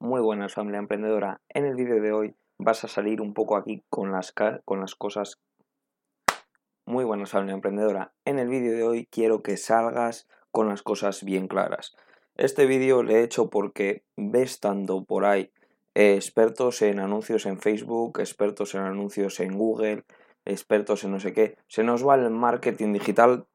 Muy buenas familia emprendedora. En el vídeo de hoy vas a salir un poco aquí con las, con las cosas... Muy buenas familia emprendedora. En el vídeo de hoy quiero que salgas con las cosas bien claras. Este vídeo le he hecho porque ves tanto por ahí eh, expertos en anuncios en Facebook, expertos en anuncios en Google, expertos en no sé qué. Se nos va el marketing digital,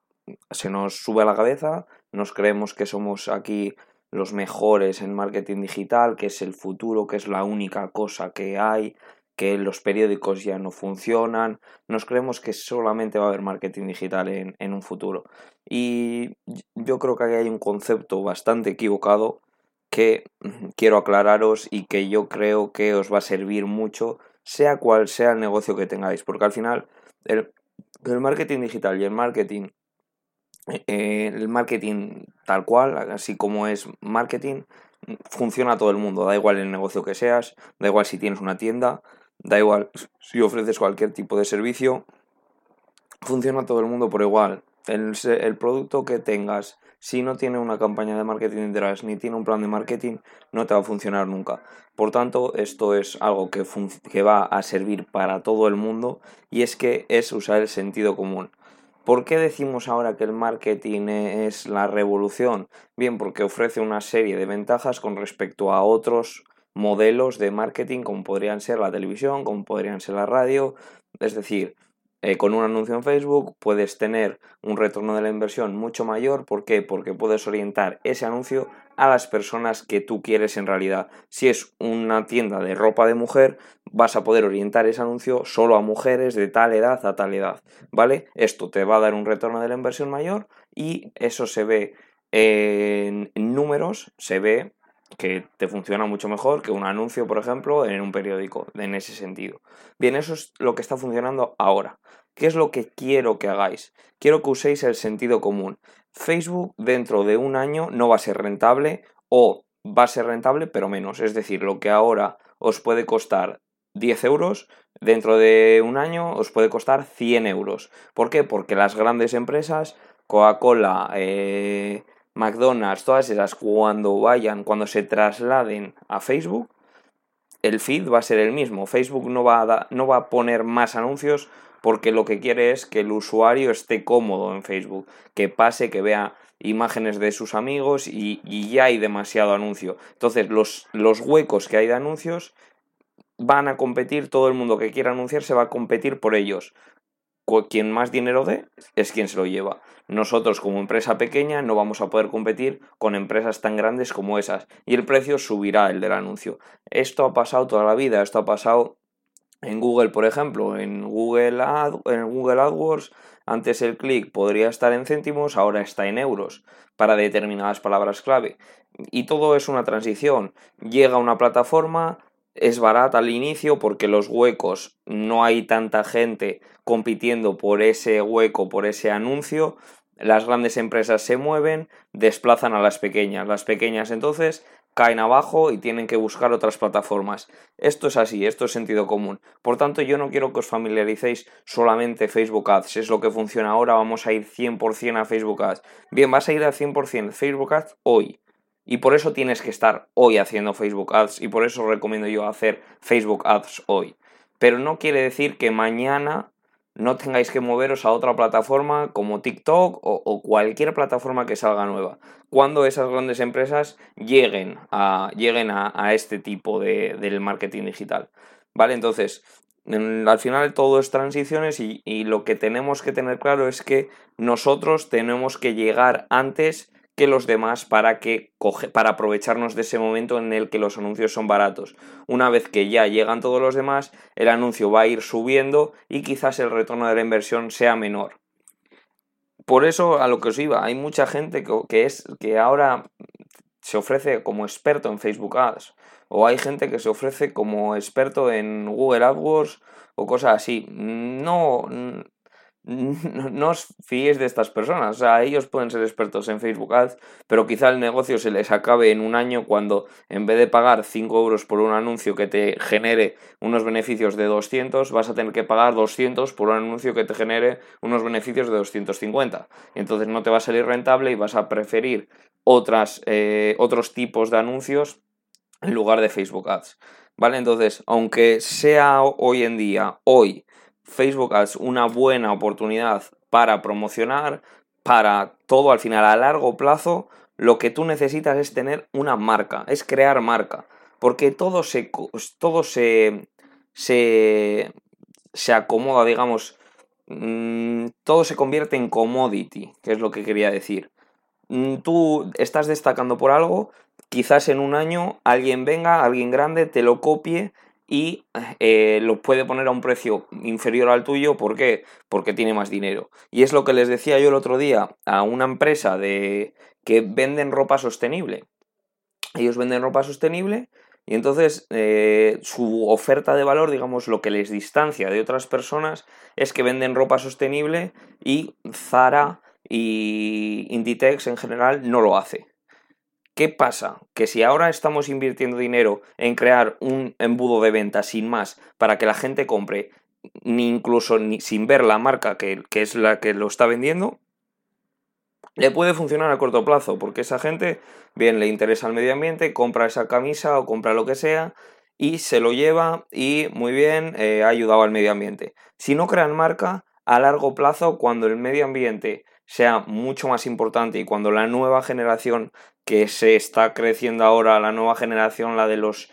se nos sube a la cabeza, nos creemos que somos aquí los mejores en marketing digital, que es el futuro, que es la única cosa que hay, que los periódicos ya no funcionan. Nos creemos que solamente va a haber marketing digital en, en un futuro. Y yo creo que aquí hay un concepto bastante equivocado que quiero aclararos y que yo creo que os va a servir mucho, sea cual sea el negocio que tengáis, porque al final el, el marketing digital y el marketing eh, el marketing tal cual, así como es marketing, funciona a todo el mundo, da igual el negocio que seas, da igual si tienes una tienda, da igual si ofreces cualquier tipo de servicio, funciona a todo el mundo por igual. El, producto que tengas, si no tiene una campaña de marketing detrás ni tiene un plan de marketing, no te va a funcionar nunca. Por tanto, esto es algo que, que va a servir para todo el mundo y es que es usar el sentido común. ¿Por qué decimos ahora que el marketing es la revolución? Bien, porque ofrece una serie de ventajas con respecto a otros modelos de marketing como podrían ser la televisión, como podrían ser la radio, es decir, eh, con un anuncio en Facebook puedes tener un retorno de la inversión mucho mayor. ¿Por qué? Porque puedes orientar ese anuncio a las personas que tú quieres en realidad. Si es una tienda de ropa de mujer, vas a poder orientar ese anuncio solo a mujeres de tal edad a tal edad. ¿Vale? Esto te va a dar un retorno de la inversión mayor y eso se ve en números, se ve que te funciona mucho mejor que un anuncio, por ejemplo, en un periódico, en ese sentido. Bien, eso es lo que está funcionando ahora. ¿Qué es lo que quiero que hagáis? Quiero que uséis el sentido común. Facebook dentro de un año no va a ser rentable o va a ser rentable pero menos. Es decir, lo que ahora os puede costar 10 euros, dentro de un año os puede costar 100 euros. ¿Por qué? Porque las grandes empresas, Coca-Cola, eh, McDonald's, todas esas, cuando vayan, cuando se trasladen a Facebook, el feed va a ser el mismo. Facebook no va a, no va a poner más anuncios porque lo que quiere es que el usuario esté cómodo en Facebook, que pase, que vea imágenes de sus amigos y, ya hay demasiado anuncio. Entonces los, los huecos que hay de anuncios van a competir, todo el mundo que quiera anunciar se va a competir por ellos quien más dinero dé es quien se lo lleva. Nosotros como empresa pequeña no vamos a poder competir con empresas tan grandes como esas y el precio subirá el del anuncio. Esto ha pasado toda la vida, esto ha pasado en Google, por ejemplo, en Google, en Google AdWords, antes el clic podría estar en céntimos, ahora está en euros para determinadas palabras clave. Y todo es una transición. Llega una plataforma, es barata al inicio porque los huecos no hay tanta gente compitiendo por ese hueco, por ese anuncio. Las grandes empresas se mueven, desplazan a las pequeñas. Las pequeñas entonces caen abajo y tienen que buscar otras plataformas. Esto es así, esto es sentido común. Por tanto, yo no quiero que os familiaricéis solamente Facebook Ads. Es lo que funciona ahora, vamos a ir 100% a Facebook Ads. Bien, vas a ir al 100% Facebook Ads hoy. Y por eso tienes que estar hoy haciendo Facebook Ads y por eso recomiendo yo hacer Facebook Ads hoy. Pero no quiere decir que mañana no tengáis que moveros a otra plataforma como TikTok o, cualquier plataforma que salga nueva. Cuando esas grandes empresas lleguen a, lleguen a, este tipo de, del marketing digital. ¿Vale? Entonces, al final todo es transiciones y, y lo que tenemos que tener claro es que nosotros tenemos que llegar antes que los demás para, que para aprovecharnos de ese momento en el que los anuncios son baratos. Una vez que ya llegan todos los demás, el anuncio va a ir subiendo y quizás el retorno de la inversión sea menor. Por eso a lo que os iba, hay mucha gente que, es, que ahora se ofrece como experto en Facebook Ads o hay gente que se ofrece como experto en Google AdWords o cosas así. No, no os fiéis de estas personas. O sea, ellos pueden ser expertos en Facebook Ads, pero quizá el negocio se les acabe en un año cuando en vez de pagar 5 euros por un anuncio que te genere unos beneficios de 200, vas a tener que pagar 200 por un anuncio que te genere unos beneficios de 250. Entonces no te va a salir rentable y vas a preferir otras, eh, otros tipos de anuncios en lugar de Facebook Ads. ¿Vale? Entonces, aunque sea hoy en día, hoy, Facebook Ads una buena oportunidad para promocionar, para todo al final a largo plazo, lo que tú necesitas es tener una marca, es crear marca. Porque todo se, todo se, se, se acomoda, digamos, mm, todo se convierte en commodity, que es lo que quería decir. Mm, tú estás destacando por algo, quizás en un año alguien venga, alguien grande, te lo copie y eh, lo puede poner a un precio inferior al tuyo. ¿Por qué? Porque tiene más dinero. Y es lo que les decía yo el otro día a una empresa de que venden ropa sostenible. Ellos venden ropa sostenible y entonces eh, su oferta de valor, digamos, lo que les distancia de otras personas es que venden ropa sostenible y Zara y Inditex en general no lo hace. ¿Qué pasa? Que si ahora estamos invirtiendo dinero en crear un embudo de venta sin más para que la gente compre, ni incluso ni sin ver la marca que, que es la que lo está vendiendo, le puede funcionar a corto plazo, porque esa gente, bien, le interesa el medio ambiente, compra esa camisa o compra lo que sea y se lo lleva y muy bien, eh, ha ayudado al medio ambiente. Si no crean marca, a largo plazo, cuando el medio ambiente sea mucho más importante y cuando la nueva generación que se está creciendo ahora, la nueva generación, la de los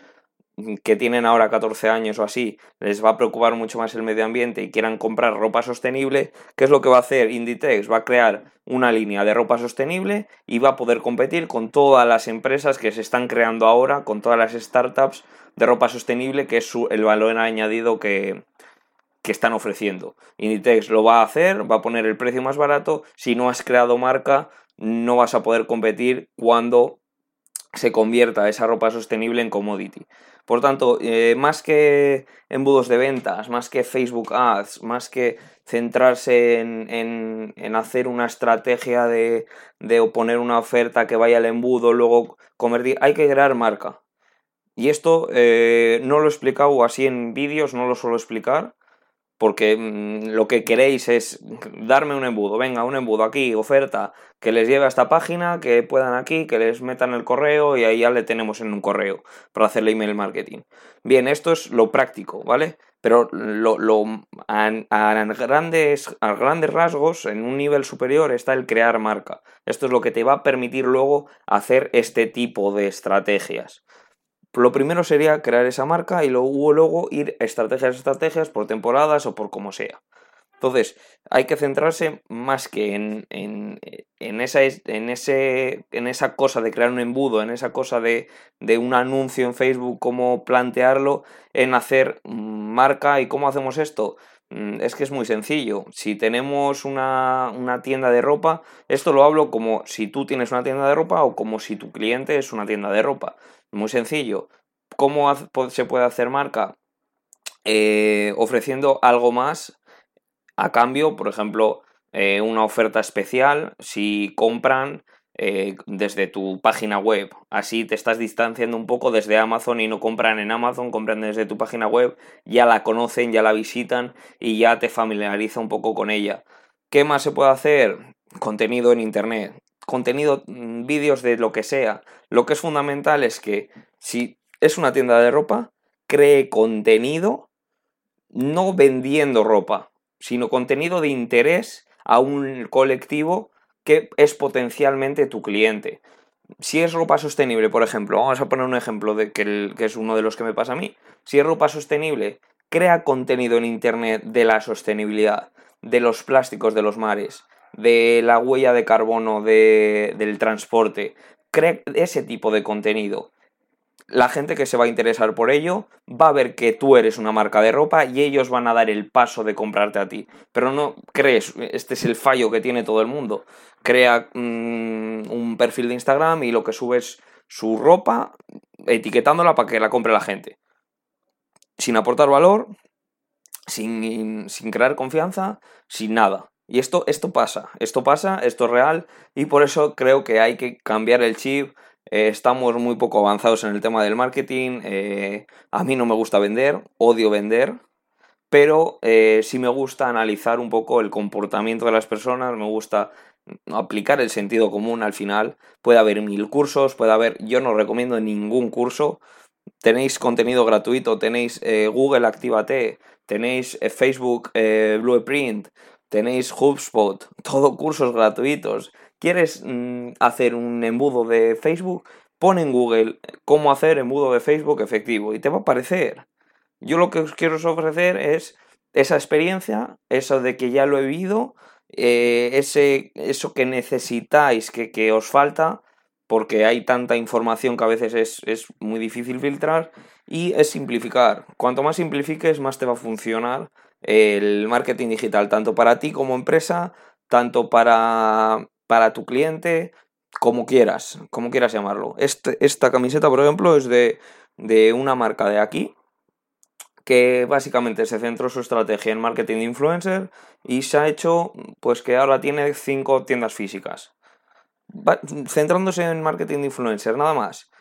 que tienen ahora 14 años o así, les va a preocupar mucho más el medio ambiente y quieran comprar ropa sostenible, ¿qué es lo que va a hacer Inditex? Va a crear una línea de ropa sostenible y va a poder competir con todas las empresas que se están creando ahora, con todas las startups de ropa sostenible, que es el valor añadido que, que están ofreciendo. Inditex lo va a hacer, va a poner el precio más barato, si no has creado marca, no vas a poder competir cuando se convierta esa ropa sostenible en commodity. Por tanto, eh, más que embudos de ventas, más que Facebook Ads, más que centrarse en, hacer una estrategia de, de poner una oferta que vaya al embudo, luego convertir, hay que crear marca. Y esto eh, no lo he explicado así en vídeos, no lo suelo explicar, porque mm, lo que queréis es darme un embudo, venga, un embudo aquí, oferta, que les lleve a esta página, que puedan aquí, que les metan el correo y ahí ya le tenemos en un correo para hacerle email marketing. Bien, esto es lo práctico, ¿vale? Pero lo, a, grandes, a grandes rasgos, en un nivel superior, está el crear marca. Esto es lo que te va a permitir luego hacer este tipo de estrategias. Lo primero sería crear esa marca y luego, luego ir estrategias estrategias por temporadas o por como sea. Entonces, hay que centrarse más que en, en, esa, en, ese, en esa cosa de crear un embudo, en esa cosa de, de, un anuncio en Facebook, cómo plantearlo, en hacer marca. ¿Y cómo hacemos esto? Mm, es que es muy sencillo. Si tenemos una, una tienda de ropa, esto lo hablo como si tú tienes una tienda de ropa o como si tu cliente es una tienda de ropa. Muy sencillo. ¿Cómo se puede hacer marca? Eh, ofreciendo algo más a cambio, por ejemplo, eh, una oferta especial si compran eh, desde tu página web. Así te estás distanciando un poco desde Amazon y no compran en Amazon, compran desde tu página web, ya la conocen, ya la visitan y ya te familiariza un poco con ella. ¿Qué más se puede hacer? Contenido en Internet contenido, mm, vídeos de lo que sea. Lo que es fundamental es que si es una tienda de ropa, cree contenido no vendiendo ropa, sino contenido de interés a un colectivo que es potencialmente tu cliente. Si es ropa sostenible, por ejemplo, vamos a poner un ejemplo de que, que es uno de los que me pasa a mí. Si es ropa sostenible, crea contenido en Internet de la sostenibilidad, de los plásticos de los mares, de la huella de carbono del transporte, crea ese tipo de contenido. La gente que se va a interesar por ello va a ver que tú eres una marca de ropa y ellos van a dar el paso de comprarte a ti. Pero no crees, este es el fallo que tiene todo el mundo. Crea mm, un perfil de Instagram y lo que sube es su ropa etiquetándola para que la compre la gente. Sin aportar valor, sin, sin crear confianza, sin nada. Y esto, esto pasa, esto pasa, esto es real y por eso creo que hay que cambiar el chip. Eh, estamos muy poco avanzados en el tema del marketing. Eh, a mí no me gusta vender, odio vender, pero eh, sí me gusta analizar un poco el comportamiento de las personas, me gusta aplicar el sentido común al final. Puede haber mil cursos, puede haber, yo no recomiendo ningún curso. Tenéis contenido gratuito, tenéis eh, Google Activate, tenéis Facebook Blueprint, tenéis HubSpot, todo cursos gratuitos. ¿Quieres mm, hacer un embudo de Facebook? Pon en Google cómo hacer embudo de Facebook efectivo y te va a aparecer. Yo lo que os quiero ofrecer es esa experiencia, eso de que ya lo he vivido, eh, ese, eso que necesitáis, que, que, os falta, porque hay tanta información que a veces es, es, muy difícil filtrar, y es simplificar. Cuanto más simplifiques, más te va a funcionar el marketing digital, tanto para ti como empresa, tanto para, para tu cliente, como quieras, como quieras llamarlo. Este, esta camiseta, por ejemplo, es de, de una marca de aquí, que básicamente se centró su estrategia en marketing de influencer y se ha hecho pues que ahora tiene cinco tiendas físicas. centrándose en marketing de influencer, nada más.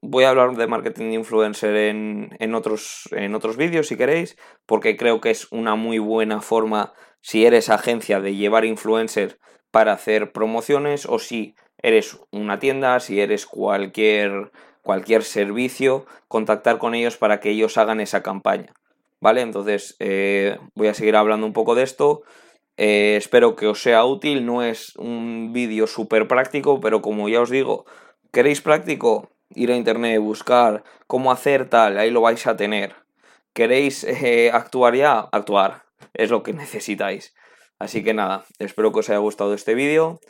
Voy a hablar de marketing de influencer en, en otros, en otros vídeos si queréis, porque creo que es una muy buena forma si eres agencia de llevar influencer para hacer promociones o si eres una tienda, si eres cualquier cualquier servicio, contactar con ellos para que ellos hagan esa campaña. ¿Vale? Entonces eh, voy a seguir hablando un poco de esto. Eh, espero que os sea útil. No es un vídeo súper práctico, pero como ya os digo, ¿queréis práctico? Ir a internet, buscar cómo hacer tal, ahí lo vais a tener. ¿Queréis eh, actuar ya? Actuar. Es lo que necesitáis. Así que nada, espero que os haya gustado este vídeo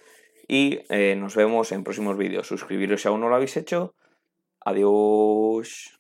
y nos vemos en próximos vídeos. Suscribiros si aún no lo habéis hecho Adiós.